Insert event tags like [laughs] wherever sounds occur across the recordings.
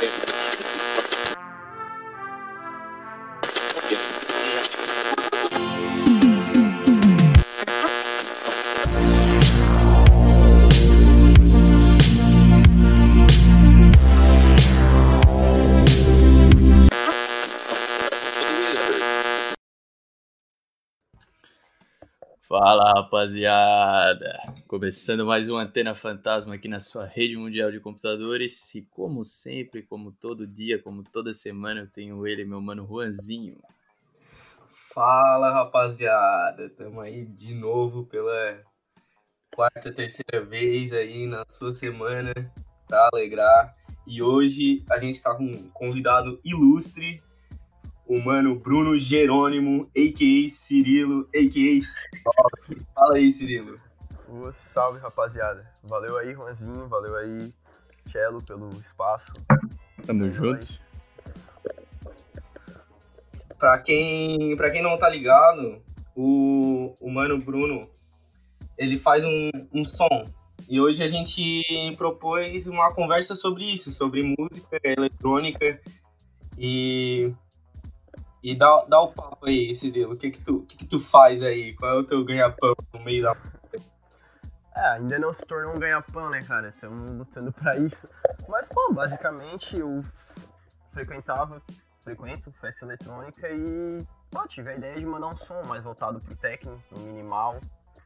Thank you. Fala rapaziada! Começando mais uma Antena Fantasma aqui na sua rede mundial de computadores. E como sempre, como todo dia, como toda semana, eu tenho ele, meu mano Juanzinho. Fala rapaziada! Estamos aí de novo pela quarta, terceira vez aí na sua semana para alegrar. E hoje a gente está com um convidado ilustre o mano Bruno Jerônimo, a.k.a. Cirilo, a.k.a. Fala aí, Cirilo. Uh, salve, rapaziada. Valeu aí, Juanzinho, valeu aí, Cello, pelo espaço. Tamo junto. Pra quem, pra quem não tá ligado, o, o mano Bruno, ele faz um, um som. E hoje a gente propôs uma conversa sobre isso, sobre música eletrônica e e dá, dá o papo aí, Cirilo. O que que, tu, que que tu faz aí? Qual é o teu ganha-pão no meio da... É, ainda não se tornou um ganha-pão, né, cara? Estamos lutando pra isso. Mas, pô, basicamente eu frequentava, frequento festa eletrônica e, pô, tive a ideia de mandar um som mais voltado pro técnico, no minimal.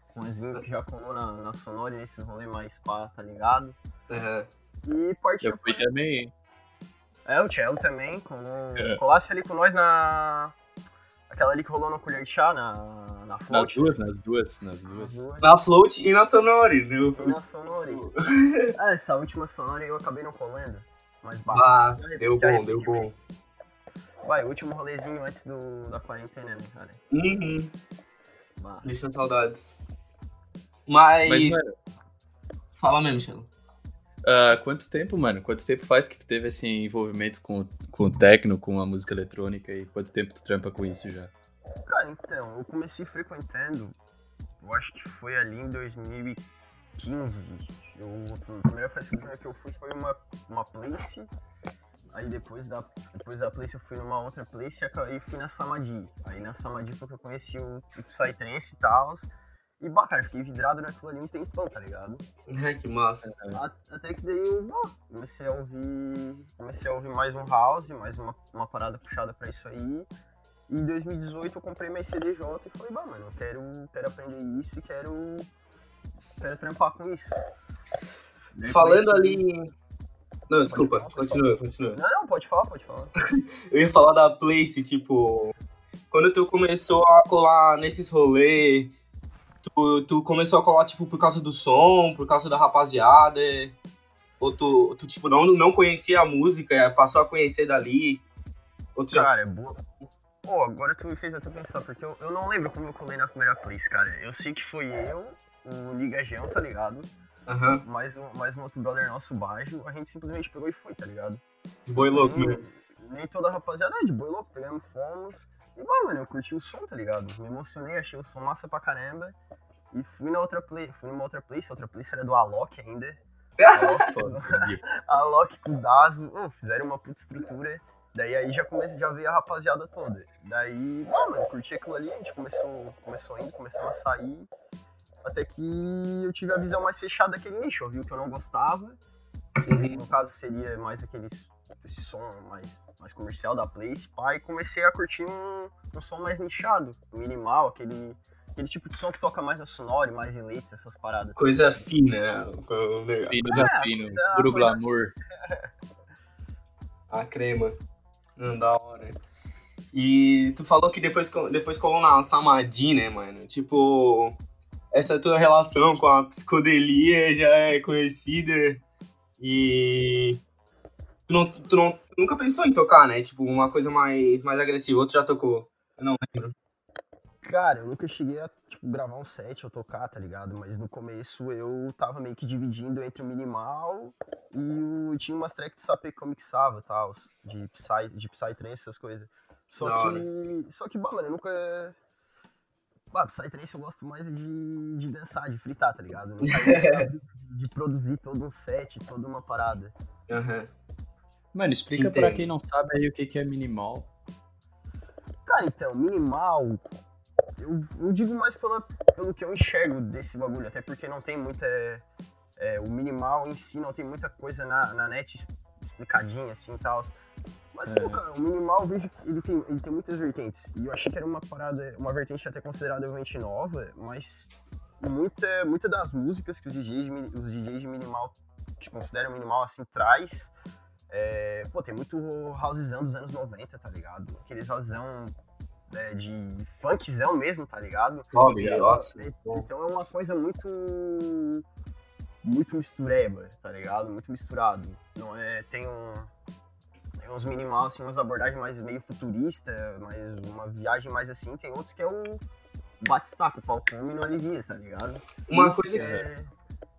Com um que já colou na, na Sonora nesses rolês mais pá, tá ligado? Uhum. E partiu. Eu fui também, hein? É, o Cello também, colou, é. colasse ali com nós na. Aquela ali que rolou no colher de chá, na, na float. Nas duas, nas duas, nas duas. Na float e na sonore, viu? E na sonore. [laughs] ah, essa última sonore eu acabei não colando. Mas bah, ah, deu bom, deu bom. Vai, último rolezinho antes do, da quarentena, né, cara? Uhum. Bah. Deixando saudades. Mas. Mas mano... Fala mesmo, Chelo. Uh, quanto tempo, mano? Quanto tempo faz que tu teve esse envolvimento com, com o techno, com a música eletrônica e quanto tempo tu trampa com isso já? Cara, então, eu comecei frequentando, eu acho que foi ali em 2015. Eu, a primeira festa que eu fui foi uma, uma place, aí depois da, depois da place eu fui numa outra place e fui na Samadhi. Aí na Samadhi foi que eu conheci o, o Psytrance e tal. E, bah, cara, fiquei vidrado naquilo ali um tempão, tá ligado? É, que massa. Até que daí eu bah, comecei a ouvir. Comecei a ouvir mais um house, mais uma, uma parada puxada pra isso aí. E em 2018 eu comprei minha CDJ e falei, bah, mano, eu quero, quero aprender isso e quero. Quero trampar com isso. Daí Falando ali. Não, desculpa, continua, continua. Não, não, pode falar, pode falar. [laughs] eu ia falar da Place, tipo. Quando tu começou a colar nesses rolês Tu, tu começou a colar, tipo, por causa do som, por causa da rapaziada? Ou tu, tu tipo, não, não conhecia a música, passou a conhecer dali? Ou tu já... Cara, é boa. Pô, agora tu me fez até pensar, porque eu, eu não lembro como eu colei na primeira place, cara. Eu sei que foi eu, o Liga Geão, tá ligado? Uhum. Mais, um, mais um outro brother nosso baixo, a gente simplesmente pegou e foi, tá ligado? De boi louco, nem, nem toda a rapaziada é de boi louco, pegamos fomos. E, bom, mano, eu curti o som, tá ligado? Me emocionei, achei o som massa pra caramba. E fui na outra play, fui numa outra place, a outra place era do Alok ainda. Alok [laughs] com Dazo, oh, fizeram uma puta estrutura. Daí aí já comecei, já veio a rapaziada toda. Daí, ah, mano, curti aquilo ali, a gente começou, começou indo, começamos a sair. Até que eu tive a visão mais fechada daquele nicho, eu vi o que eu não gostava. Uhum. No caso seria mais aquele esse som mais mais comercial da Place, e comecei a curtir um, um som mais nichado, minimal, aquele, aquele tipo de som que toca mais na sonora, mais em leite, essas paradas. Coisa fina, Fino, é, fino, é, puro coisa... glamour. [laughs] a crema. Não, da hora. E tu falou que depois, depois colou na Samadhi, né, mano? Tipo, essa tua relação com a psicodelia já é conhecida e tu não, tu não nunca pensou em tocar, né? Tipo, uma coisa mais, mais agressiva. Outro já tocou. Eu não lembro. Cara, eu nunca cheguei a tipo, gravar um set ou tocar, tá ligado? Mas no começo eu tava meio que dividindo entre o minimal e o... tinha umas tracks de sapê que eu mixava e tal, de Psy, de Psytrance, essas coisas. Só não, que. Né? Só que, bah, mano, eu nunca. Bah, Psytrance eu gosto mais de, de dançar, de fritar, tá ligado? [laughs] de, de produzir todo um set, toda uma parada. Aham. Uhum. Mano, explica pra quem não sabe aí o que, que é minimal. Cara, então, minimal. Eu, eu digo mais pela, pelo que eu enxergo desse bagulho, até porque não tem muita. É, o minimal em si não tem muita coisa na, na net explicadinha assim e tal. Mas, é. pô, cara, o minimal vejo ele tem, ele tem muitas vertentes. E eu achei que era uma parada, uma vertente até consideravelmente nova, mas muita, muita das músicas que os DJs, os DJs de minimal, que consideram minimal assim, traz. É, pô, tem muito housezão dos anos 90, tá ligado? Aqueles housezão é, de funkzão mesmo, tá ligado? Oh, nossa. Então é uma coisa muito muito mistureba, tá ligado? Muito misturado. Não é, tem um tem uns minimal assim, umas abordagens mais meio futurista, mais uma viagem mais assim, tem outros que é o bate-staca, o come e não alivia, tá ligado? Uma isso coisa que é,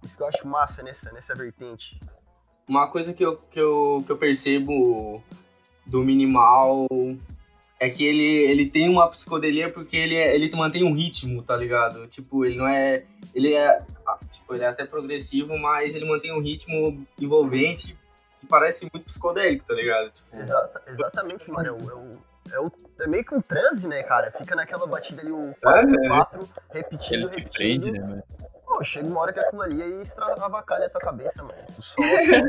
isso que eu acho massa nessa nessa vertente. Uma coisa que eu, que eu, que eu percebo do minimal é que ele, ele tem uma psicodelia porque ele, é, ele mantém um ritmo, tá ligado? Tipo, ele não é. Ele é. Tipo, ele é até progressivo, mas ele mantém um ritmo envolvente que parece muito psicodélico, tá ligado? Tipo, Exata, exatamente, mano. É, é, o, é, meio que um transe, né, cara? Fica naquela batida ali, o 4, é, 4 repetindo, ele repetindo. Prende, né, mano? Pô, chega uma hora que aquilo ali aí extravacalha a tua cabeça, mano. Tu só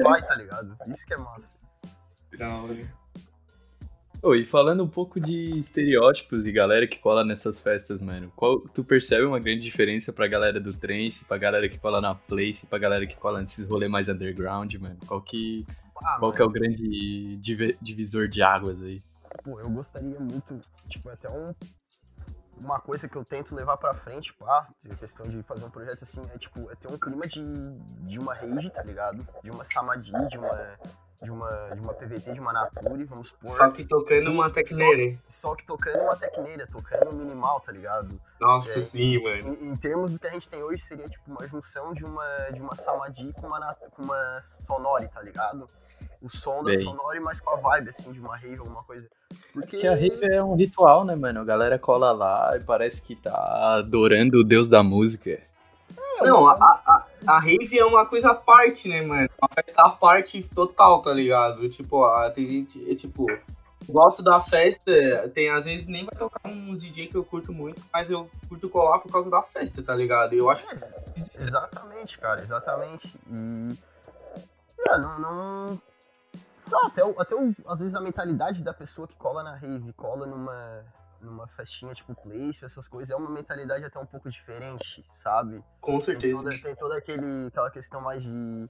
vai, tá ligado? Isso que é massa. Não, Oh, e falando um pouco de estereótipos e galera que cola nessas festas, mano, qual tu percebe uma grande diferença pra galera do trance, pra galera que cola na place, pra galera que cola nesses rolês mais underground, mano? Qual que, ah, qual mano. que é o grande divisor de águas aí? Pô, eu gostaria muito, tipo, até um, uma coisa que eu tento levar pra frente, pá, a questão de fazer um projeto assim, é tipo, é ter um clima de, de uma rage, tá ligado? De uma samadhi, de uma de uma, de uma PVT, de uma Nature, vamos supor. Só que tocando uma tecneira. Só, só, que tocando uma tecneira, tocando minimal, tá ligado? Nossa, é, sim, mano. Em, em, termos do que a gente tem hoje, seria tipo uma junção de uma, de uma Samadhi com uma, com uma Sonore, tá ligado? O som da Bem. Sonore, mas com a vibe, assim, de uma rave, alguma coisa. Porque... Porque a rave é um ritual, né, mano? A galera cola lá e parece que tá adorando o deus da música. Não, a, a, a rave é uma coisa à parte, né, mano? Uma festa à parte total, tá ligado? Tipo, a, tem gente, é, tipo, gosto da festa, tem às vezes nem vai tocar uns DJ que eu curto muito, mas eu curto colar por causa da festa, tá ligado? Eu acho que... Exatamente, cara, exatamente. E. É, não. não... Não, até, até às vezes a mentalidade da pessoa que cola na rave, cola numa, numa festinha tipo place, essas coisas, é uma mentalidade até um pouco diferente, sabe? Com certeza. Tem toda, tem toda aquele, aquela questão mais de.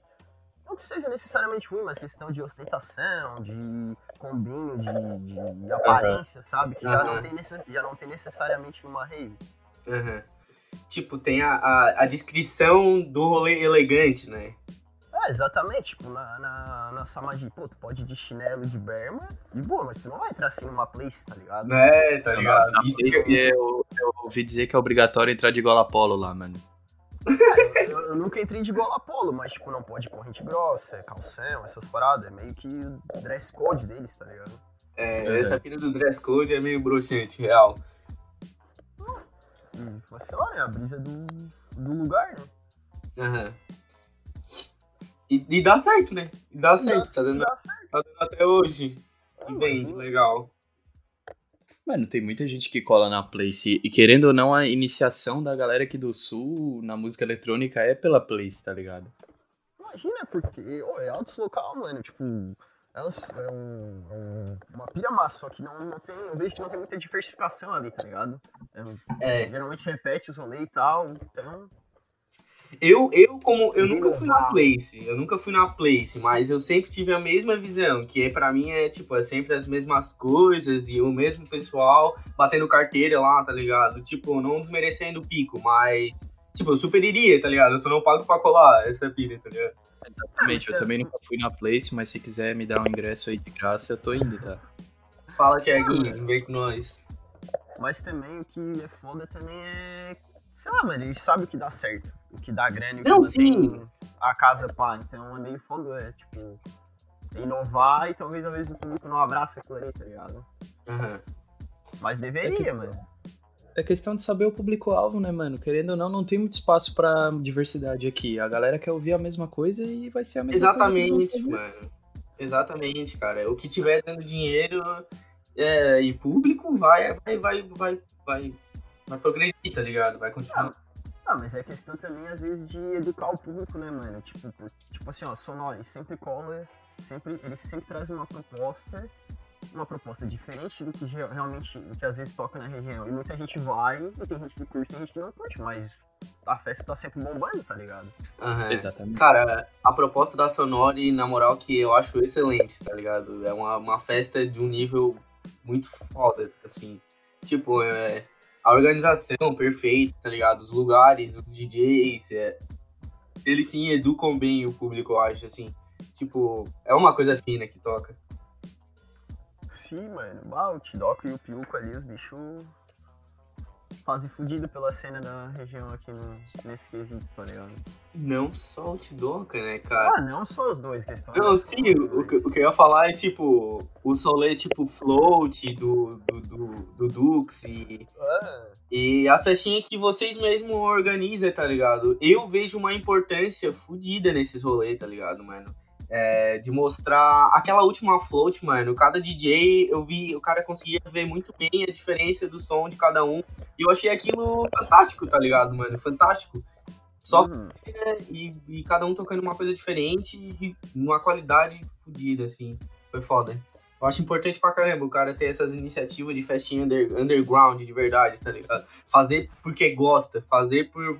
Não que seja necessariamente ruim, mas questão de ostentação, de combinho, de, de aparência, uhum. sabe? Que uhum. já, não tem já não tem necessariamente numa rave. Uhum. Tipo, tem a, a, a descrição do rolê elegante, né? É, exatamente. Tipo, na, na, na Samadhi, pô, tu pode ir de chinelo de berma, de boa, mas tu não vai entrar assim numa place, tá ligado? É, tá ligado? Na, Isso que eu, eu ouvi dizer que é obrigatório entrar de gola polo lá, mano. É, eu, eu, nunca entrei de gola polo, mas, tipo, não pode corrente grossa, calção, essas paradas. É meio que dress code deles, tá ligado? É, é. essa pira do dress code é meio broxante, real. Hum, sei lá, é a brisa do, do lugar, né? Aham. Uhum. E, e dá certo, né? E dá certo, tá dando, dá certo. tá dando até hoje. E vende, legal. Mano, tem muita gente que cola na Place. E querendo ou não, a iniciação da galera aqui do Sul na música eletrônica é pela Place, tá ligado? Imagina, porque oh, é alto local, mano. Tipo, é, um, é um, uma pira massa, só que não, não tem. Eu vejo que não tem muita diversificação ali, tá ligado? É, é. Geralmente repete os rolês e tal, então. Eu, eu como eu nunca fui na place, eu nunca fui na place, mas eu sempre tive a mesma visão, que é para mim é tipo, é sempre as mesmas coisas e o mesmo pessoal batendo carteira lá, tá ligado? Tipo, não desmerecendo o pico, mas tipo, eu super iria, tá ligado? Eu só não pago pra colar essa pilha, tá ligado? Exatamente, eu também nunca fui na place, mas se quiser me dar um ingresso aí de graça, eu tô indo, tá? Fala, Thiaguinho, vem com nós. Mas também o que é foda também é sei lá, mano, eles sabem o que dá certo, que dá grana, que não, sim. a casa pá. Então é meio foda, é tipo, inovar e talvez às vezes o público não abraça aquilo ali, tá ligado? Uhum. Mas deveria, é mano. É questão de saber o público-alvo, né, mano? Querendo ou não, não tem muito espaço pra diversidade aqui. A galera quer ouvir a mesma coisa e vai ser a mesma Exatamente, coisa. Exatamente, mano. Exatamente, cara. O que tiver dando dinheiro é, e público vai, vai, vai, vai, vai, vai progredir, tá ligado? Vai continuar. Ah, mas é questão também, às vezes, de educar o público, né, mano? Tipo, tipo assim, ó, Sonora sempre cola, sempre, eles sempre trazem uma proposta, uma proposta diferente do que realmente, do que às vezes toca na região. E muita gente vai, e tem gente que curte, tem gente que não curte, mas a festa tá sempre bombando, tá ligado? Aham. Exatamente. Cara, a proposta da Sonori, na moral, que eu acho excelente, tá ligado? É uma, uma festa de um nível muito foda, assim. Tipo, é, a organização perfeita, tá ligado? Os lugares, os DJs, é, eles sim educam bem o público, eu acho, assim. Tipo, é uma coisa fina que toca. Sim, mano. Bah, o Tidoco e o Piuco ali, os bichos fazem fudido pela cena da região aqui no, nesse quesito, tá ligado? Não só o Tidoka, né, cara? Ah, não só os dois, questão. Não, sim, o, o que o que eu ia falar é tipo, o solê tipo float do, do, do, do Dux e, Ah, e as festinhas que vocês mesmo organizam, tá ligado? Eu vejo uma importância fodida nesses rolês, tá ligado, mano? É, de mostrar aquela última float, mano. Cada DJ, eu vi, o cara conseguia ver muito bem a diferença do som de cada um. E eu achei aquilo fantástico, tá ligado, mano? Fantástico. Só uhum. e, e cada um tocando uma coisa diferente e numa qualidade fodida, assim. Foi foda. Eu acho importante pra caramba o cara ter essas iniciativas de festinha under- underground de verdade, tá ligado? Fazer porque gosta, fazer por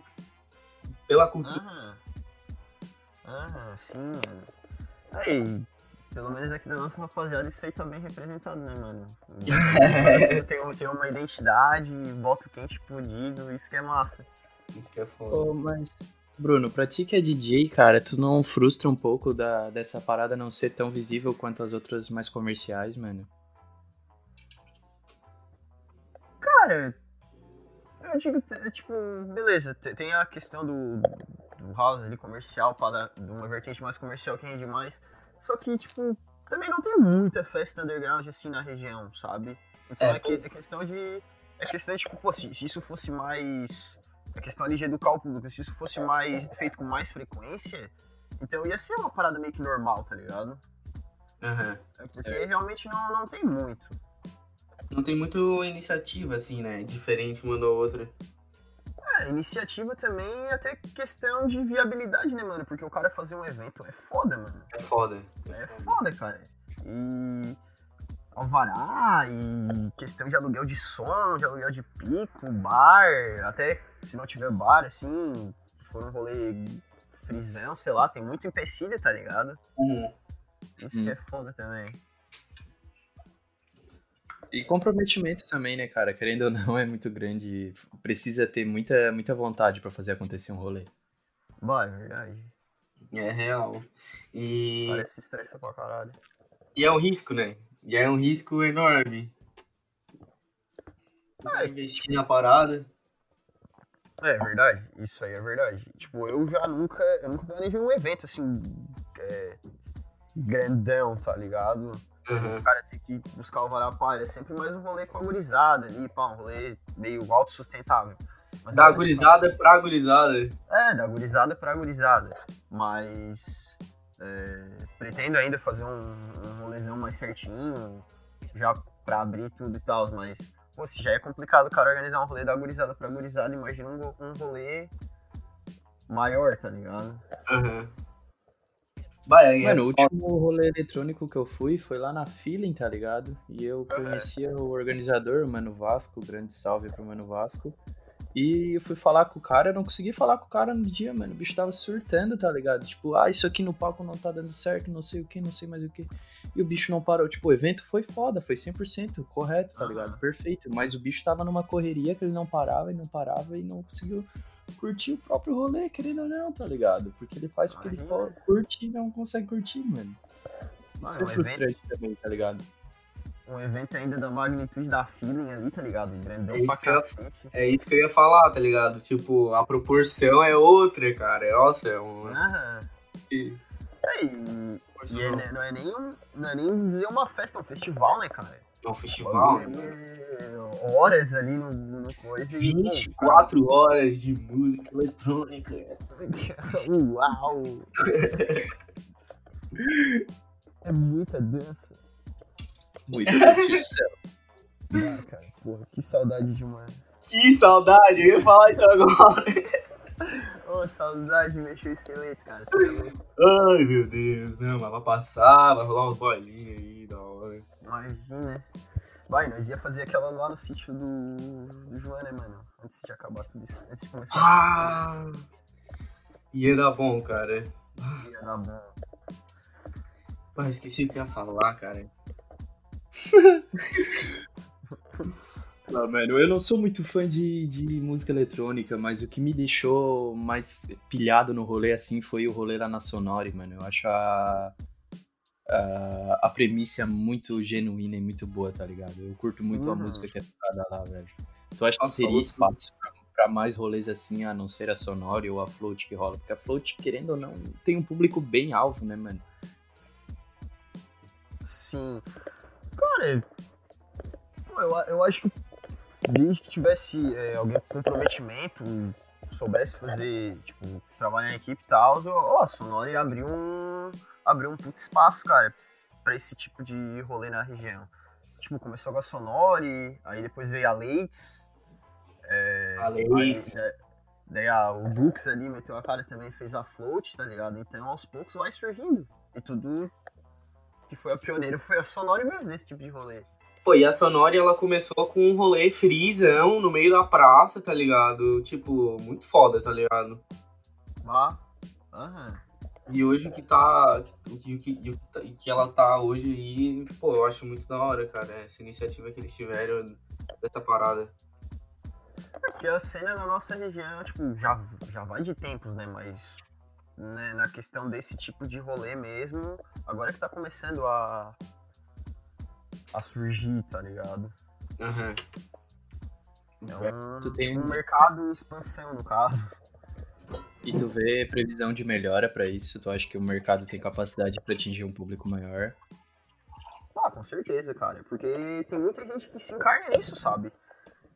pela cultura. Aham. Aham, sim. Aí, pelo menos aqui da nossa rapaziada, isso aí tá bem representado, né, mano? [laughs] tem, tem uma identidade, voto quente explodido, isso que é massa. Isso que é foda. Ô, mas, Bruno, pra ti que é DJ, cara, tu não frustra um pouco da, dessa parada não ser tão visível quanto as outras mais comerciais, mano? Cara, eu digo, é, tipo, beleza, te- tem a questão do, do house ali comercial, para de uma vertente mais comercial que rende mais. Só que, tipo, também não tem muita festa underground assim na região, sabe? Então É, é, que, é questão de. É questão de, tipo, pô, se, se isso fosse mais. É questão ali de educar o público, se isso fosse mais feito com mais frequência, então ia ser uma parada meio que normal, tá ligado? Aham. É porque realmente não, não tem muito. Não tem muito iniciativa, assim, né? Diferente uma da outra. É, iniciativa também é até questão de viabilidade, né, mano? Porque o cara fazer um evento é foda, mano. É foda. É foda, cara. E alvará, e questão de aluguel de som, de aluguel de pico, bar, até se não tiver bar, assim, se for um rolê frisão, sei lá, tem muito empecilho, tá ligado? Uhum. Isso Hum. que é foda também. E comprometimento também, né, cara? Querendo ou não, [laughs] é muito grande. Precisa ter muita, muita vontade pra fazer acontecer um rolê. Bah, é verdade. É real. E, Parece estressa pra caralho. e é um risco, né? E é um risco enorme. Vai investir na parada. É verdade, isso aí é verdade. Tipo, eu já nunca, eu nunca planejei um evento assim, é, grandão, tá ligado? Uhum. O cara tem que buscar o varapalha, é sempre mais um rolê com a gurizada ali, pá, um rolê meio autossustentável. Mas Da vezes- gurizada pra gurizada. É, da gurizada pra gurizada. Mas é, pretendo ainda fazer um, um rolezão mais certinho, já pra abrir tudo e tal, mas pô, se já é complicado o cara organizar um rolê da gurizada pra gurizada, imagina um, um rolê maior, tá ligado? Uhum. Vai, aí Mano, é o foda. último rolê eletrônico que eu fui foi lá na Feeling, tá ligado? E eu conhecia o organizador, o Mano Vasco, grande salve pro Mano Vasco. E eu fui falar com o cara, eu não consegui falar com o cara no dia, mano. O bicho tava surtando, tá ligado? Tipo, ah, isso aqui no palco não tá dando certo, não sei o que, não sei mais o que. E o bicho não parou. Tipo, o evento foi foda, foi 100% correto, tá ligado? Aham. Perfeito. Mas o bicho tava numa correria que ele não parava e não parava e não conseguiu curtir o próprio rolê, querendo ou não, tá ligado? Porque ele faz porque ele Imagina. curte e não consegue curtir, mano. Isso Mano, é um frustrante também, tá ligado? Um evento ainda da magnitude da feeling ali, tá ligado? Grandão É isso pra que eu-. É isso que eu ia falar, tá ligado? Tipo, a proporção é outra, cara. Nossa, é um. Aham. É, e, e é, né, não, é nem um, não é nem dizer uma festa, é um festival, né, cara? Um festival. É, horas ali no, no coisa. e, pô, 24 horas de música eletrônica. [laughs] Uau! é muita dança. Muita curtição. Ah, cara, porra, que saudade de uma. Que saudade, eu ia falar isso agora. Ô, saudade de mexer o esqueleto, cara. Ai, meu Deus, não, mas vai passar, vai rolar uns bolinhos aí, da hora. Imagina. Vai, nós ia fazer aquela lá no sítio do, do João, né, mano? Antes de acabar tudo isso. Antes de começar. Ah! Ia dar bom, cara. Ia dar bom. Ah, esqueci o que ia falar, cara. [laughs] Ah, mano, eu não sou muito fã de, de música eletrônica, mas o que me deixou mais pilhado no rolê assim foi o rolê lá na Sonore, mano. Eu acho a, a, a premissa muito genuína e muito boa, tá ligado? Eu curto muito a Uhum. música que é tocada lá, velho. Tu acha que teria espaço pra, pra mais rolês assim, a não ser a Sonore ou a Float que rola? Porque a Float, querendo ou não, tem um público bem alvo, né, mano? Sim. Cara, eu, eu acho que desde que tivesse é, alguém com comprometimento, soubesse fazer, tipo, trabalhar em equipe e tal, ó, a Sonora ia abrir um. abriu um puto espaço, cara, pra esse tipo de rolê na região. Tipo, começou com a Sonore, aí depois veio a Leites. É, A Leites. aí, é, Daí a, o Dux ali meteu a cara também, fez a float, tá ligado? Então aos poucos vai surgindo. E tudo que foi a pioneira foi a Sonora mesmo nesse tipo de rolê. Pô, e a Sonori, ela começou com um rolê freezão no meio da praça, tá ligado? Tipo, muito foda, tá ligado? Bah. Aham. E hoje o que tá. O que, o que, o que, tá- o que ela tá hoje aí, pô, eu acho muito da hora, cara. Essa iniciativa que eles tiveram dessa parada. Porque a cena na nossa região, tipo, já, já vai de tempos, né? Mas né, na questão desse tipo de rolê mesmo, agora que tá começando a. a surgir, tá ligado? Aham. É um, Tu tem um um- mercado em expansão, no caso. E tu vê previsão de melhora pra isso? Tu acha que o mercado tem capacidade pra atingir um público maior? Ah, com certeza, cara. Porque tem muita gente que se encarna nisso, sabe?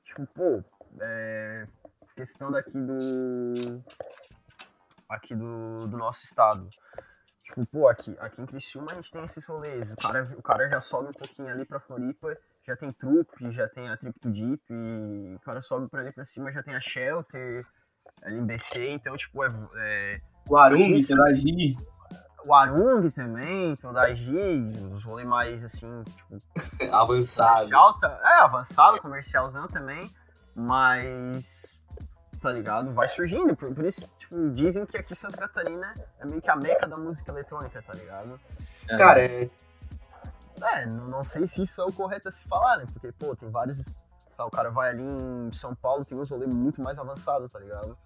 Tipo, pô, é. Questão daqui do. Aqui do, do nosso estado. Tipo, pô, aqui, aqui em Criciúma a gente tem esses rolês. O cara, o cara já sobe um pouquinho ali pra Floripa, já tem trupe, já tem a Trip to Deep, e o cara sobe pra ali pra cima, já tem a Shelter, a LMBC, então, tipo, é, é O Arung, Isso. Telagi. o Arung também, da G, os rolês mais assim, tipo, [laughs] Avançado. comercial, é, avançado, comercialzão também, mas, tá ligado? Vai surgindo, por, por isso, tipo, dizem que aqui Santa Catarina é meio que a meca da música eletrônica, tá ligado? Cara, é, É, não, não sei se isso é o correto a se falar, né? Porque, pô, tem vários. tá, o cara vai ali em São Paulo, tem uns rolês muito mais avançados, tá ligado?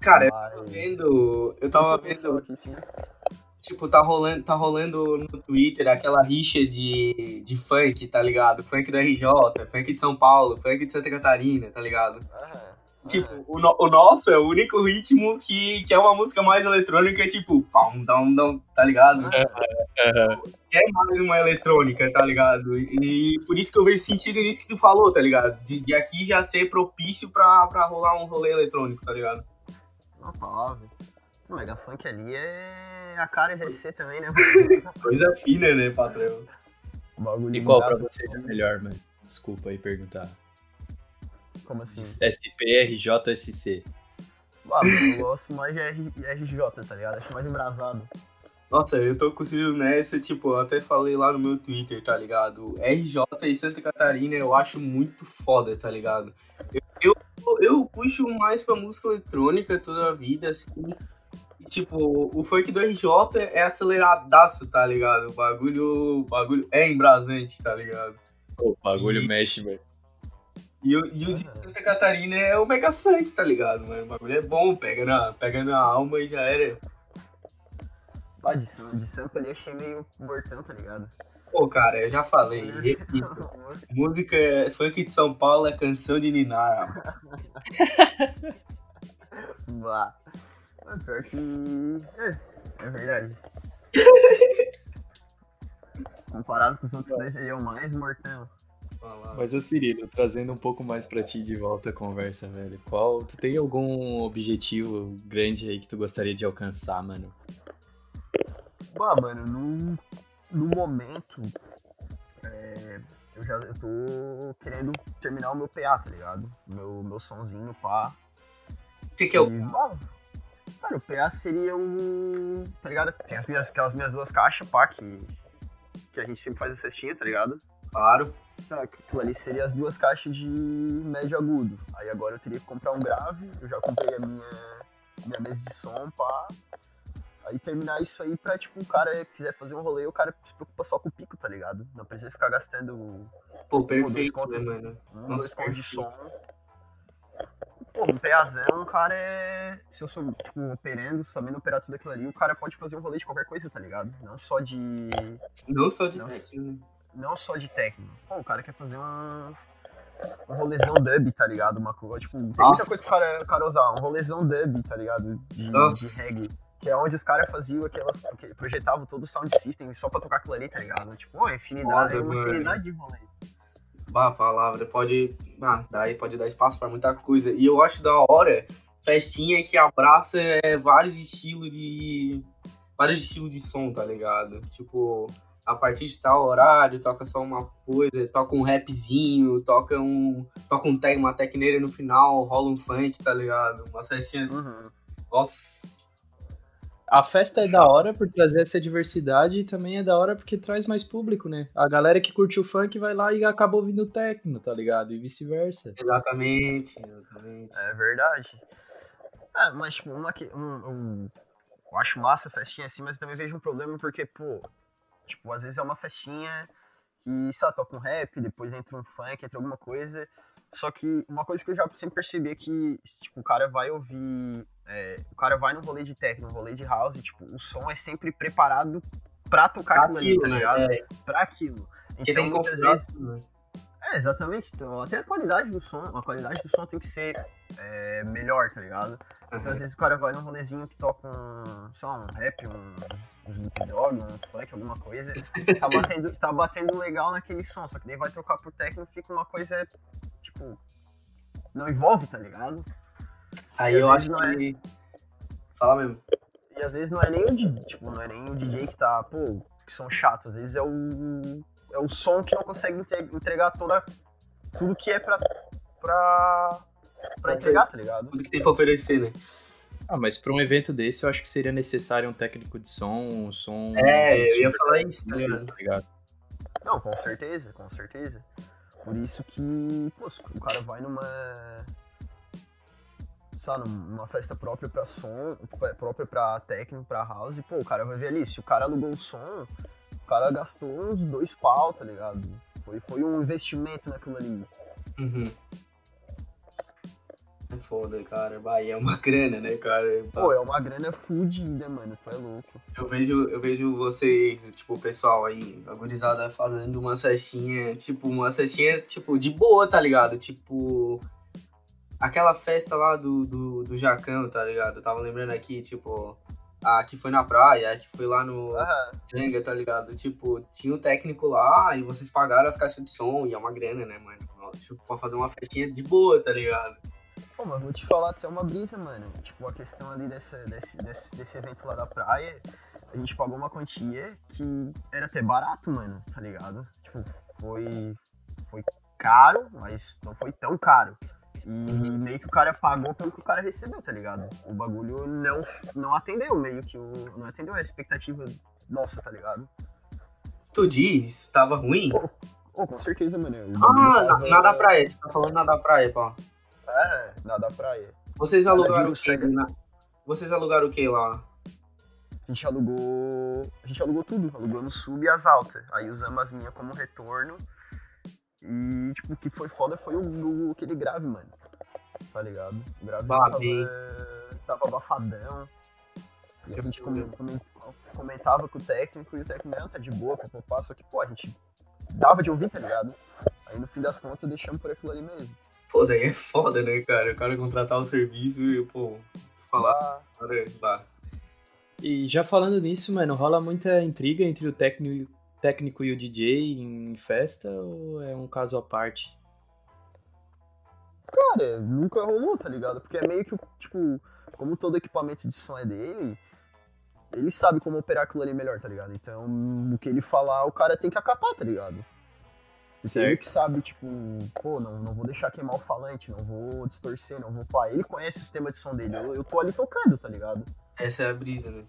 cara, eu tava vendo. Eu tava vendo. Aqui, sim. Tipo, tá rolando, tá rolando no Twitter aquela rixa de, de funk, tá ligado? Funk do RJ, funk de São Paulo, funk de Santa Catarina, tá ligado? Aham, Tipo, o, no- o nosso é o único ritmo que, que é uma música mais eletrônica, tipo, pam, dam, dam, tá ligado? É mais uma eletrônica, tá ligado? E por isso que eu vejo sentido nisso que tu falou, tá ligado? De, de aqui já ser propício pra, pra rolar um rolê eletrônico, tá ligado? Não, palavra. O Mega Funk ali é a cara GC também, né? [laughs] Coisa fina, né, patrão? O bagulho E qual pra vocês é melhor, mano? Desculpa aí perguntar. Como assim? SP, RJ, SC. Ah, mano, eu gosto mais de RJ, tá ligado? Acho mais embrasado. Nossa, eu tô conseguindo nessa, tipo, eu até falei lá no meu Twitter, tá ligado? RJ e Santa Catarina eu acho muito foda, tá ligado? Eu, eu, eu puxo mais pra música eletrônica toda a vida, assim. E, tipo, o funk do RJ é aceleradaço, tá ligado? O bagulho, o bagulho é embrasante, tá ligado? O bagulho E- mexe, velho. E, o- e o de Santa Catarina é o mega funk, tá ligado, mano? O bagulho é bom, pega na, pega na alma e já era. Ah, de, de sampa ali achei meio mortão, tá ligado? Pô, cara, eu já falei, repito. [laughs] Música é- funk de São Paulo é canção de Ninar. [laughs] Bah. Pior que. É, é verdade. [laughs] Comparado com os outros dois, ele é o mais mortão. Mas ô Cirilo, trazendo um pouco mais pra ti de volta a conversa, velho. Qual. Tu tem algum objetivo grande aí que tu gostaria de alcançar, mano? Bah, mano, não. no momento, é, eu já eu tô querendo terminar o meu PA, tá ligado? Meu, meu sonzinho, pá. O que, que é o. E, cara, o PA seria o. Tá ligado? Tem as minhas, aquelas minhas duas caixas, pá, que, que a gente sempre faz a cestinha, tá ligado? Claro. Tá, aquilo ali seria as duas caixas de médio agudo. Aí agora eu teria que comprar um grave, eu já comprei a minha, minha mesa de som, pá. Aí terminar isso aí pra, tipo, o cara quiser fazer um rolê, o cara se preocupa só com o pico, tá ligado? Não precisa ficar gastando Pô, um, contos, né, mano? um, Nossa, de som. Pô, um PAzão, o cara é. Se eu sou, tipo, operando, sabendo operar tudo aquilo ali, o cara pode fazer um rolê de qualquer coisa, tá ligado? Não só de. Não só de técnico. Não só de técnico. Pô, o cara quer fazer uma. Um rolezão dub, tá ligado? Uma coisa, tipo, tem muita Nossa. coisa que o cara, o cara usar. Um rolezão dub, tá ligado? De, Nossa. de reggae. Que é onde os caras faziam aquelas. que projetavam todo o sound system só pra tocar aquilo ali, tá ligado? Tipo, ó, infinidade, Foda, uma mano. infinidade de rolê. Bah, a palavra pode. Ah, daí pode dar espaço pra muita coisa. E eu acho da hora festinha que abraça é, vários estilos de. Vários estilos de som, tá ligado? Tipo, a partir de tal horário, toca só uma coisa, toca um rapzinho, toca um. Toca um tec, uma tecneira no final, rola um funk, tá ligado? Umas festinhas. Uhum. Nossa. A festa é da hora por trazer essa diversidade e também é da hora porque traz mais público, né? A galera que curte o funk vai lá e acaba ouvindo o techno, tá ligado? E vice-versa. Exatamente, exatamente. É verdade. É, mas, tipo, uma que. Um, um- eu acho massa a festinha assim, mas eu também vejo um problema porque, pô, tipo, às vezes é uma festinha que, sei lá, toca um rap, depois entra um funk, entra alguma coisa. Só que uma coisa que eu já sempre percebi é que, tipo, o cara vai ouvir. é, o cara vai num rolê de techno, num rolê de house, e, tipo, o som é sempre preparado pra tocar Pra aquilo ali, tá né? ligado? É, Pra aquilo. porque Então, tem muitas vezes. né? É, exatamente. Então, até a qualidade do som, a qualidade do som tem que ser é, melhor, tá ligado? Então, às Aham. vezes o cara vai num rolezinho que toca um, sei lá, um rap, um, um Dogg, um funk, alguma coisa, tá [laughs] batendo, tá batendo legal naquele som, só que daí vai trocar pro techno fica uma coisa, tipo, não envolve, tá ligado? Aí eu acho não é. que. Fala mesmo. E às vezes não é nem o DJ, tipo, não é nem o DJ que tá, pô, que som chato, às vezes é o, é o som que não consegue entregar toda, tudo que é pra, pra, pra entregar, tá ligado? Tudo que tem pra oferecer, né? Ah, mas pra um evento desse eu acho que seria necessário um técnico de som, um som. É, eu ia falar isso, tá ligado? tá ligado? Não, com certeza, com certeza. Por isso que, pô, o cara vai numa. Sabe, numa festa própria pra som, própria pra técnico, pra house, pô, o cara vai ver ali, se o cara alugou o som, o cara gastou uns dois pau, tá ligado? Foi, foi um investimento naquilo ali. Uhum. É foda, cara. Bahia é uma [laughs] grana, né, cara? Pô, é uma grana fudida, mano, tu é louco. Eu vejo, eu vejo vocês, tipo, o pessoal aí, a gurizada fazendo uma festinha, tipo, uma festinha, tipo, de boa, tá ligado? Tipo, aquela festa lá do, do, do Jacão, tá ligado? Eu tava lembrando aqui, tipo, a que foi na praia, a que foi lá no Aham. Jenga, tá ligado? Tipo, tinha um técnico lá e vocês pagaram as caixas de som e é uma grana, né, mano? Tipo, pra fazer uma festinha de boa, tá ligado? Pô, mas vou te falar, até uma brisa, mano. Tipo, a questão ali dessa, desse, desse, desse evento lá da praia, a gente pagou uma quantia que era até barato, mano, tá ligado? Tipo, foi, foi caro, mas não foi tão caro. E meio que o cara pagou pelo que o cara recebeu, tá ligado? O bagulho não, não atendeu, meio que o, não atendeu a expectativa nossa, tá ligado? Tu diz, tava ruim? Pô, com certeza, mano. Ah, na, tava- na da praia, tu tá falando na da praia, pô. É, na da praia. Vocês Ela alugaram o quê? na- Vocês alugaram o que lá? A gente alugou. A gente alugou tudo, alugou no sub e as altas. Aí usamos as minhas como retorno. E, tipo, o que foi foda foi o, o- aquele grave, mano. Tá ligado? O grave tava, tava abafadão. E a gente comen- comen- comentava com o técnico e o técnico, não, tá de boa, papapá. Só que, pô, a gente dava de ouvir, tá ligado? Aí no fim das contas deixamos por aquilo ali mesmo. Pô, daí é foda, né, cara? O cara contratar o serviço e, pô, falar, cara, lá. E já falando nisso, mano, rola muita intriga entre o técnico, técnico e o DJ em festa ou é um caso à parte? Cara, nunca rolou, tá ligado? Porque é meio que, tipo, como todo equipamento de som é dele, ele sabe como operar aquilo ali melhor, tá ligado? Então, o que ele falar, o cara tem que acatar, tá ligado? Porque ele que sabe, tipo, pô, não, não vou deixar queimar o falante, não vou distorcer, não vou pá. Ele conhece o sistema de som dele, eu, eu tô ali tocando, tá ligado? Essa é a brisa, né?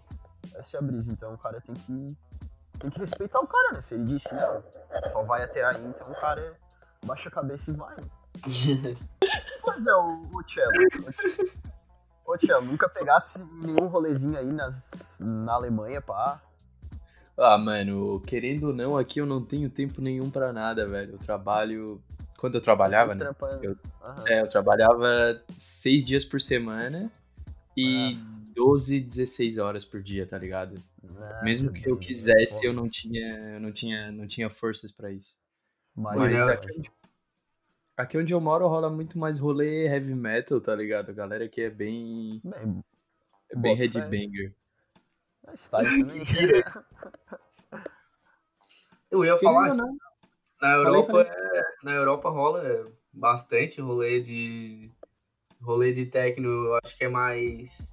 Essa é a brisa, então o cara tem que. Tem que respeitar o cara, né? Se ele disse não, só vai até aí, então o cara baixa a cabeça e vai. [laughs] Pois é, o, o Cello. Ô, Cello, nunca pegasse nenhum rolezinho aí nas, na Alemanha, pá. Ah, mano, querendo ou não, aqui eu não tenho tempo nenhum pra nada, velho. Eu trabalho. Quando eu trabalhava, né? Eu. É, eu trabalhava seis dias por semana e Nossa. 12, 16 horas por dia, tá ligado? Nossa, Mesmo que eu quisesse, eu não tinha, eu não tinha, não tinha forças para isso. Mas, Mas aqui, aqui, onde eu moro rola muito mais rolê heavy metal, tá ligado? A galera aqui é bem. Bem, é bem headbanger. Eu ia falar, tipo, na Europa, falei, falei. É, na Europa rola bastante rolê de rolê de techno, eu acho que é mais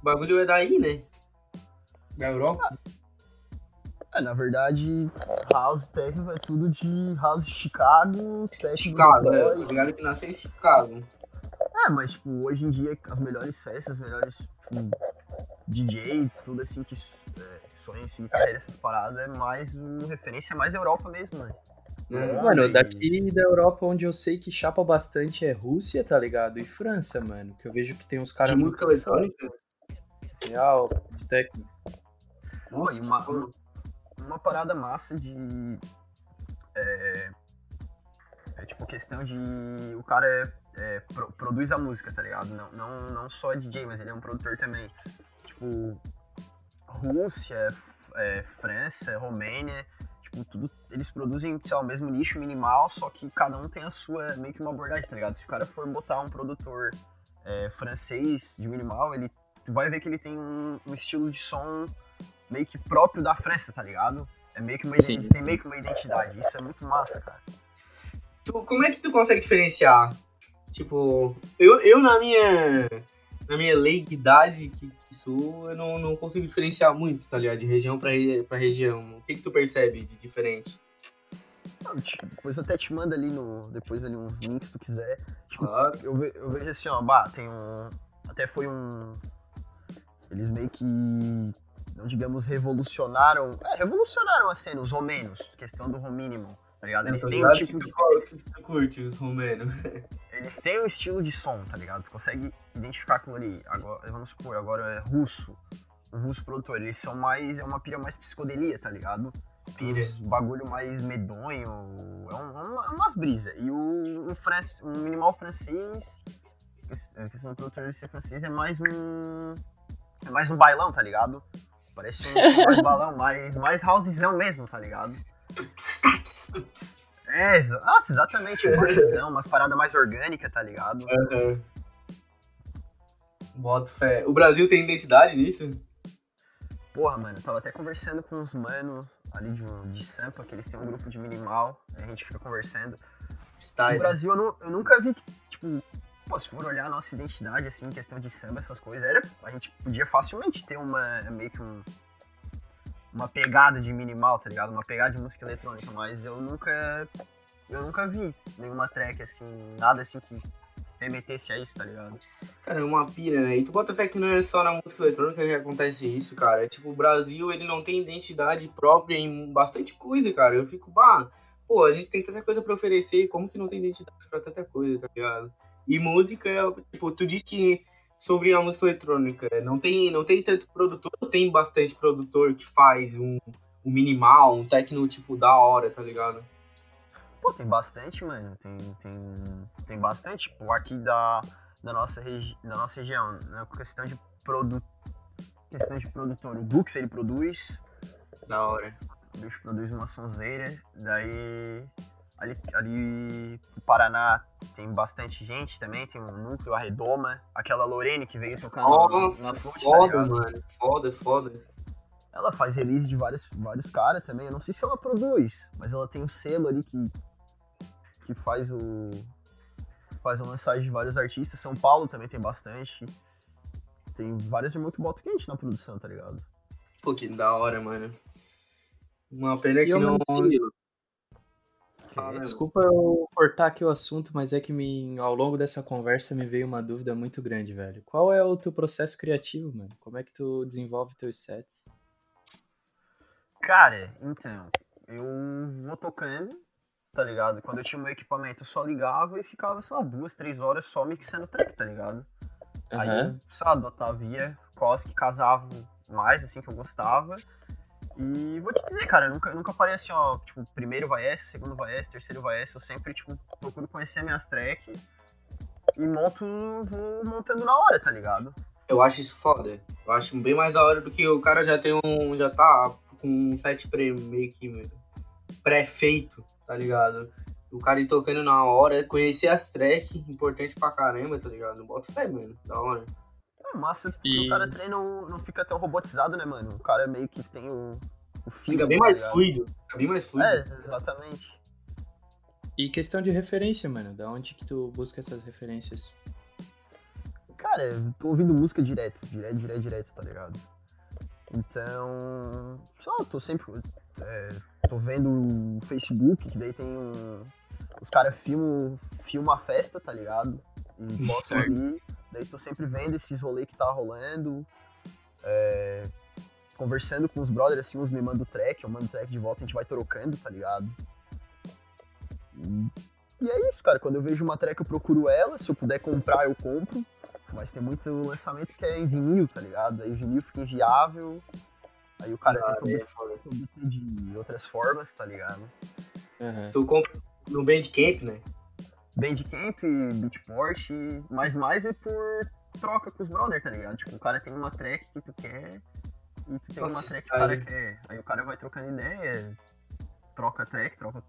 o bagulho é daí, né? Da Europa. É, na verdade, House Techno é tudo de House Chicago, Techno Chicago, é, o ligado que nasceu em Chicago. É, mas tipo, hoje em dia as melhores festas, as melhores tipo, DJ, tudo assim que é, sonha em seguir carreira essas paradas, é mais o referência é mais Europa mesmo, né? É, mano, daqui da Europa onde eu sei que chapa bastante é Rússia, tá ligado? E França, mano. Que eu vejo que tem uns caras muito eletrônica. Real, de técnico. Nossa, uma, uma, uma, parada massa de. É, é, tipo questão de. O cara é, é pro, produz a música, tá ligado? Não, não, não só DJ, mas ele é um produtor também. Tipo, Rússia, é, França, Romênia, tipo, tudo, eles produzem, sei lá, o mesmo nicho minimal, só que cada um tem a sua, meio que uma abordagem, tá ligado? Se o cara for botar um produtor é, francês de minimal, ele tu vai ver que ele tem um, um, estilo de som meio que próprio da França, tá ligado? É meio que uma Sim. tem meio que uma identidade. Isso é muito massa, cara. Tu, como é que tu consegue diferenciar? Tipo, eu, eu na minha na minha leiguidade que, que sou, eu não, não consigo diferenciar muito, tá ligado? De região pra, pra região. O que que tu percebe de diferente? Não, tipo, depois eu até te mando ali no. Depois ali uns links se tu quiser. Tipo, claro. eu, ve, eu vejo assim, ó, bah, tem um. Até foi um. Eles meio que. Não digamos, revolucionaram. É, revolucionaram a cena, os romenos. Questão do romínimo. Tá ligado? Eles têm um tipo de. Tu curte os romenos. [laughs] Eles têm um estilo de som, tá ligado? Tu consegue identificar aquilo ali. Agora, vamos supor, agora é russo. Um russo produtor. Eles são mais. É uma pira mais psicodelia, tá ligado? Pira. Uns bagulho mais medonho. É, um, é umas brisas. E o um, france, um minimal francês. A questão do produtor ser francês é mais um. É mais um bailão, tá ligado? Parece um mais [laughs] balão, mais, mais housezão mesmo, tá ligado? É, nossa, exatamente, um umas paradas mais orgânicas, tá ligado? Uhum. Boto fé. O Brasil tem identidade nisso? Porra, mano, eu tava até conversando com uns manos ali de, de Sampa, que eles têm um grupo de minimal, a gente fica conversando. Style. No Brasil eu, eu, nunca vi que, tipo, pô, se for olhar a nossa identidade, assim, questão de samba, essas coisas, era, a gente podia facilmente ter uma, meio que um, uma pegada de minimal, tá ligado? Uma pegada de música eletrônica, mas eu nunca eu nunca vi nenhuma track assim, nada assim que remetesse a isso, tá ligado? Cara, é uma pira, né? E tu bota fé que não é só na música eletrônica que acontece isso, cara. É, tipo, o Brasil, ele não tem identidade própria em bastante coisa, cara. Eu fico, bah, pô, a gente tem tanta coisa pra oferecer, como que não tem identidade pra tanta coisa, tá ligado? E música, tipo, tu disse que sobre a música eletrônica. Não tem, não tem tanto produtor, tem bastante produtor que faz um, um minimal, um techno tipo da hora, tá ligado? Pô, tem bastante, mano. Tem, tem, tem bastante. Tipo, aqui da, da, nossa, da nossa região, né? questão de produto. Questão de produtor. O Bux ele produz. Da hora. O bicho produz uma sonzeira. Daí Ali, ali no Paraná tem bastante gente também, tem um núcleo, a Redoma, aquela Lorene que veio tocando Nossa, na fonte, tá foda, tá mano. Foda, foda. Ela faz release de vários, vários caras também. Eu não sei se ela produz, mas ela tem um selo ali que, que faz o. faz a lançagem de vários artistas. São Paulo também tem bastante. tem vários irmãos que botam quente na produção, tá ligado? Pô, que da hora, mano. Uma pena que eu não. Fala, meu. Desculpa eu cortar aqui o assunto, mas é que me, ao longo dessa conversa me veio uma dúvida muito grande, velho. Qual é o teu processo criativo, mano? Como é que tu desenvolve teus sets? Cara, então, eu vou tocando, tá ligado? Quando eu tinha o meu equipamento, eu só ligava e ficava, sei lá, duas, três horas só mixando track, tá ligado? Aí, Aham. eu, sei lá, adotava quais que casavam mais, assim, que eu gostava. E vou te dizer, cara, eu nunca, eu nunca parei assim, ó, tipo, primeiro vai essa, segundo vai essa, terceiro vai essa. Eu sempre, tipo, procuro conhecer minhas tracks e monto, vou montando na hora, tá ligado? Eu acho isso foda. Eu acho bem mais da hora do que o cara já tem um. já tá com um set meio que pré-feito, tá ligado? O cara ir tocando na hora, conhecer as tracks, importante pra caramba, tá ligado? Bota fé, mano. Da hora. É massa porque E- o cara treina, não, não fica tão robotizado, né, mano? O cara meio que tem o, o fio. Fica bem tá mais ligado? fluido. Fica bem mais fluido. É, exatamente. E questão de referência, mano. Da onde que tu busca essas referências? Cara, eu tô ouvindo música direto, direto, direto, direto, tá ligado? Então, só tô sempre, é, tô vendo o Facebook, que daí tem um, os caras filmam, filmam a festa, tá ligado? E postam ali, daí tô sempre vendo esses rolês que tá rolando, é, conversando com os brothers, assim, uns me mandam track, eu mando track de volta, a gente vai trocando, tá ligado? E, e é isso, cara, quando eu vejo uma track eu procuro ela, se eu puder comprar eu compro, mas tem muito lançamento que é em vinil, tá ligado? Aí vinil fica inviável. Aí o cara Ah, tenta é obter de outras formas, tá ligado? Aham. Tu compra no Bandcamp, né? Bandcamp, Beatport, mas mais é por troca com os brothers, tá ligado? Tipo, o cara tem uma track que tu quer e tu tem Nossa, uma track que o aí- cara quer. Aí o cara vai trocando ideia, troca track, troca.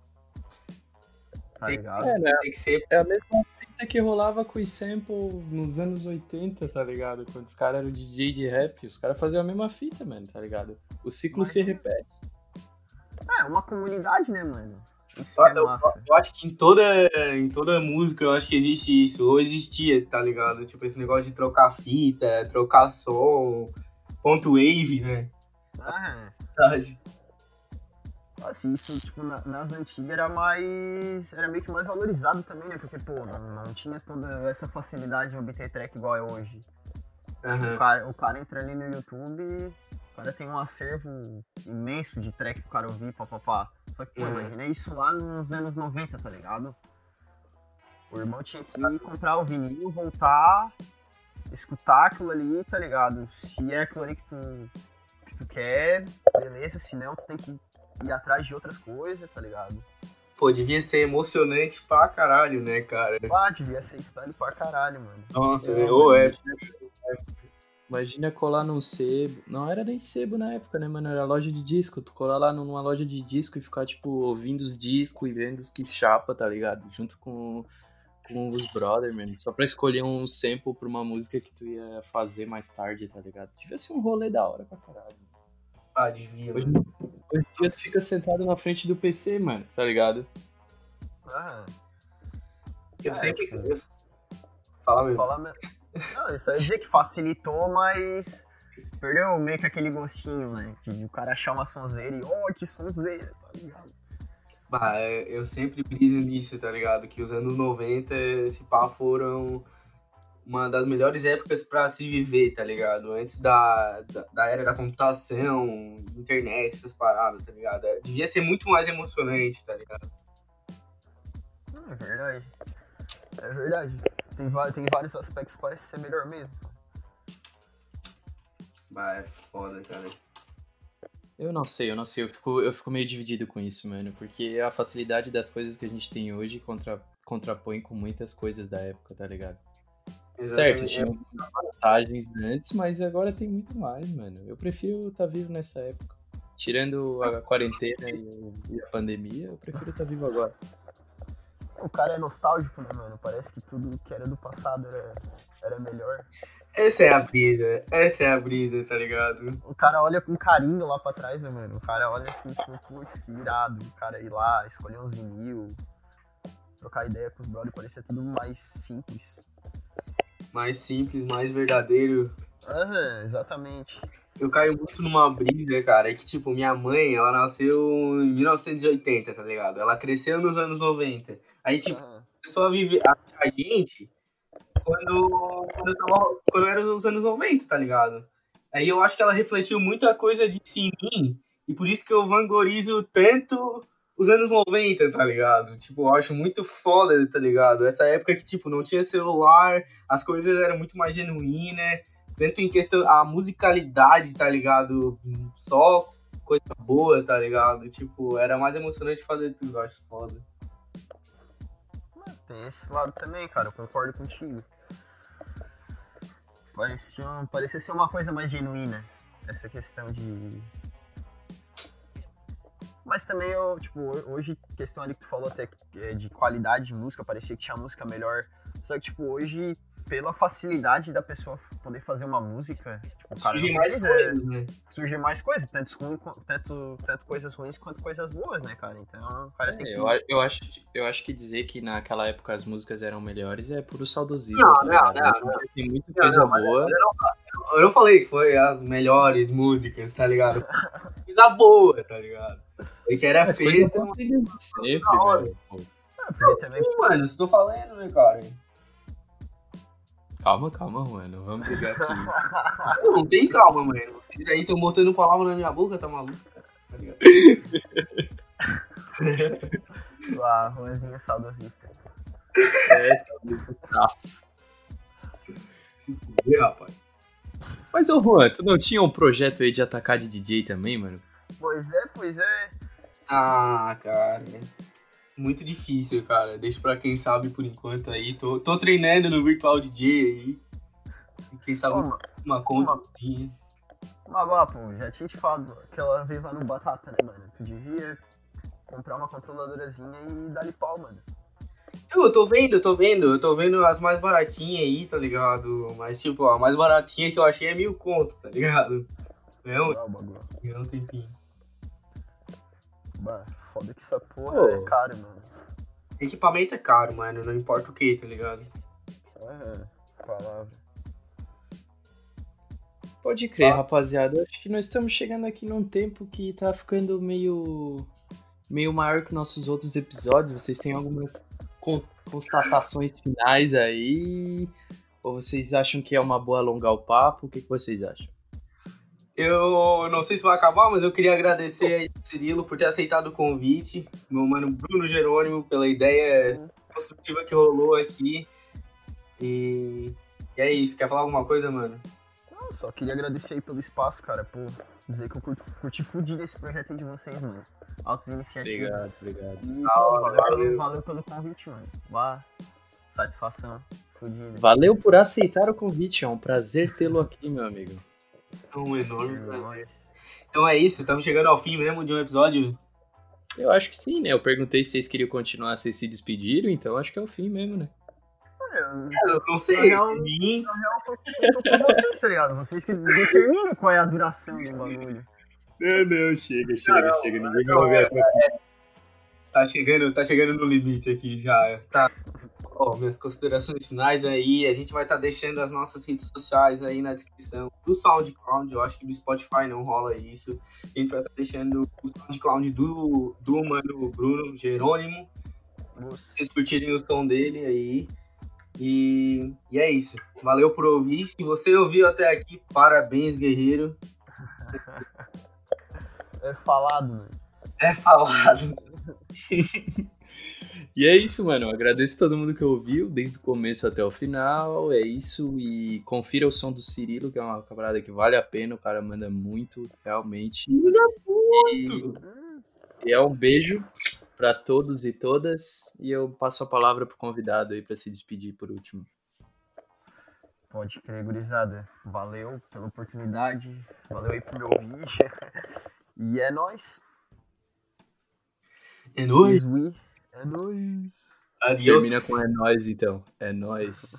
Tá Tem- ligado? É, né? Tem que ser. É a mesma fita que rolava com os sample nos anos 80, tá ligado? Quando os caras eram DJ de rap, os caras faziam a mesma fita, mano, tá ligado? O ciclo Mas- se repete. É, uma comunidade, né, mano? Eu, é massa. eu acho que em toda, em toda música eu acho que existe isso, ou existia, tá ligado? Tipo, esse negócio de trocar fita, trocar som, ponto wave, né? Ah, Verdade. Assim, isso, tipo, na- nas antigas era mais. Era meio que mais valorizado também, né? Porque, pô, não, não tinha toda essa facilidade de obter track igual é hoje. O Aham. cara, o cara entra ali no YouTube, o cara tem um acervo imenso de track pro cara ouvir, papapá. Só que, pô, Uhum. imagina isso lá nos anos 90, tá ligado? O irmão tinha que comprar o vinil, voltar, escutar aquilo ali, tá ligado? Se é aquilo ali que tu, que tu quer, beleza, se não, tu tem que ir atrás de outras coisas, tá ligado? Pô, devia ser emocionante pra caralho, né, cara? Ah, devia ser style pra caralho, mano. Nossa, É, né? Ô, é. Imagina colar num sebo. Não era nem sebo na época, né, mano? Era loja de disco. Tu colar lá numa loja de disco e ficar, tipo, ouvindo os discos e vendo os que chapa, tá ligado? Junto com, com os brothers, mano. Só pra escolher um sample pra uma música que tu ia fazer mais tarde, tá ligado? Devia ser um rolê da hora pra caralho. Ah, devia. Hoje, mano. hoje em dia tu fica sentado na frente do PC, mano, tá ligado? Ah, Eu É, sempre. eu- Fala mesmo. falar mesmo. Não, isso aí dizer que facilitou, mas perdeu meio que aquele gostinho, né? De o cara achar uma sonzeira e, oh, que sonzeira, tá ligado? Bah, é, eu sempre briso nisso, tá ligado? Que os anos 90, esse pá, foram uma das melhores épocas pra se viver, tá ligado? Antes da, da, da era da computação, internet, essas paradas, tá ligado? É, Devia ser muito mais emocionante, tá ligado? É verdade. É verdade. Tem, tem vários aspectos que parece ser melhor mesmo. Bah, é foda, cara. Eu não sei, eu não sei. Eu fico, eu fico meio dividido com isso, mano. Porque a facilidade das coisas que a gente tem hoje contra, contrapõe com muitas coisas da época, tá ligado? Certo, Exatamente. tinha algumas vantagens antes, mas agora tem muito mais, mano. Eu prefiro estar vivo nessa época. Tirando a quarentena e, e a pandemia, eu prefiro estar vivo agora. O cara é nostálgico, né, mano? Parece que tudo que era do passado era, era melhor. Essa é a brisa, essa é a brisa, tá ligado? O cara olha com carinho lá pra trás, né, mano? O cara olha assim, tipo, putz, que irado. O cara ir lá, escolher uns vinil, trocar ideia com os brothers, parecia tudo mais simples. Mais simples, mais verdadeiro. Aham, exatamente. Eu caio muito numa brisa, cara, é que, tipo, minha mãe, ela nasceu em 1980, tá ligado? Ela cresceu nos anos 90. Aí, tipo, Aham. começou a viver a, a gente quando, quando, eu tava, quando era os anos 90, tá ligado? Aí eu acho que ela refletiu muita coisa disso em mim, e por isso que eu vanglorizo tanto os anos 90, tá ligado? Tipo, eu acho muito foda, tá ligado? Essa época que, tipo, não tinha celular, as coisas eram muito mais genuínas, tanto em questão, a musicalidade, tá ligado? Só coisa boa, tá ligado? Tipo, era mais emocionante fazer tudo, eu acho foda. Tem esse lado também, cara, eu concordo contigo. Parecia, parecia ser uma coisa mais genuína, essa questão de. Mas também eu, tipo, hoje, questão ali que tu falou até é, de qualidade de música, parecia que tinha música melhor. Só que, tipo, hoje, pela facilidade da pessoa poder fazer uma música, tipo, o cara Surgem não mais coisas, né? surge mais coisas, tanto, ruim, tanto, tanto coisas ruins quanto coisas boas, né, cara? Então o cara tem que. É, eu, eu, acho, eu acho que dizer que naquela época as músicas eram melhores é puro saudosismo. Não, tá não, ligado? não, Tem muita Não, coisa não, boa. Eu não falei que foi as melhores músicas, tá ligado? Coisa boa, tá ligado? E que era feita. sempre, velho. Pô, Ah, porque também. Sim, mano, isso tô falando, né, cara? Calma, calma, mano. Vamos brigar aqui. [laughs] Não, não tem calma, mano. Vocês aí estão botando palavra na minha boca, tá maluco? Tá ligado? [laughs] A Juanzinha saudosista. É, saudosismo. Se fuder, rapaz. Mas, ô Juan, tu não tinha um projeto aí de atacar de DJ também, mano? Pois é, pois é. Ah, cara. Muito difícil, cara. Deixa pra quem sabe por enquanto aí. Tô, tô treinando no Virtual DJ aí. Quem sabe Ô, ma- uma conta. mas, ó, pô, já tinha te falado aquela vez lá no Batata, né, mano? Tu devia comprar uma controladorazinha e dar-lhe pau, mano. Eu, tô vendo, eu tô vendo, eu tô vendo as mais baratinhas aí, tá ligado? Mas, tipo, a mais baratinha que eu achei é mil conto, tá ligado? Não, Dá o bagulho. não tem fim. Bah, foda que essa porra Ô. é caro, mano. Equipamento é caro, mano, não importa o que, tá ligado? Aham, palavra. Pode crer, Fala. rapaziada. Acho que nós estamos chegando aqui num tempo que tá ficando meio meio maior que nossos outros episódios. Vocês têm algumas con- constatações finais aí? Ou vocês acham que é uma boa alongar o papo? O que, que vocês acham? Eu não sei se vai acabar, mas eu queria agradecer aí Cirilo por ter aceitado o convite, meu mano Bruno Jerônimo pela ideia construtiva que rolou aqui. E, e é isso, quer falar alguma coisa, mano? Não, só queria agradecer aí pelo espaço, cara, por dizer que eu curti, curti fudido esse projeto aí de vocês, mano. Altos iniciativas. obrigado. E, Da pô, hora, valeu, valeu. Pelo, valeu pelo convite, mano. Bah, satisfação. Fudida. Valeu por aceitar o convite, é um prazer tê-lo aqui, meu amigo. É um enorme prazer. Nóis. Então é isso, estamos chegando ao fim mesmo de um episódio. Eu acho que sim, né? Eu perguntei se vocês queriam continuar, vocês se despediram, então acho que é o fim mesmo, né? Eu, Eu não sei, Não. mim, eu tô, tô com vocês, tá ligado? Vocês que determinam qual é a duração do bagulho. Não, não, chega, chega, chega. Ninguém vai ouvir a tá chegando, tá chegando no limite aqui já. Tá. Ó, minhas considerações finais aí, a gente vai estar deixando as nossas redes sociais aí na descrição do SoundCloud, eu acho que do Spotify não rola isso. A gente vai estar deixando o SoundCloud do, do mano Bruno Jerônimo, vocês curtirem o som dele aí. E, e é isso. Valeu por ouvir. Se você ouviu até aqui, parabéns, guerreiro. [laughs] É falado, mano. É falado. [laughs] E é isso, mano. Eu agradeço todo mundo que ouviu, desde o começo até o final. É isso. E confira o som do Cirilo, que é uma camarada que vale a pena. O cara manda muito, realmente. E, e é um beijo pra todos e todas. E eu passo a palavra pro convidado aí pra se despedir por último. Pode crer, gurizada. Valeu pela oportunidade. Valeu aí por me ouvir. [laughs] E é nóis. É nóis. É nóis. Adiós. Termina com é nóis, então. É nóis.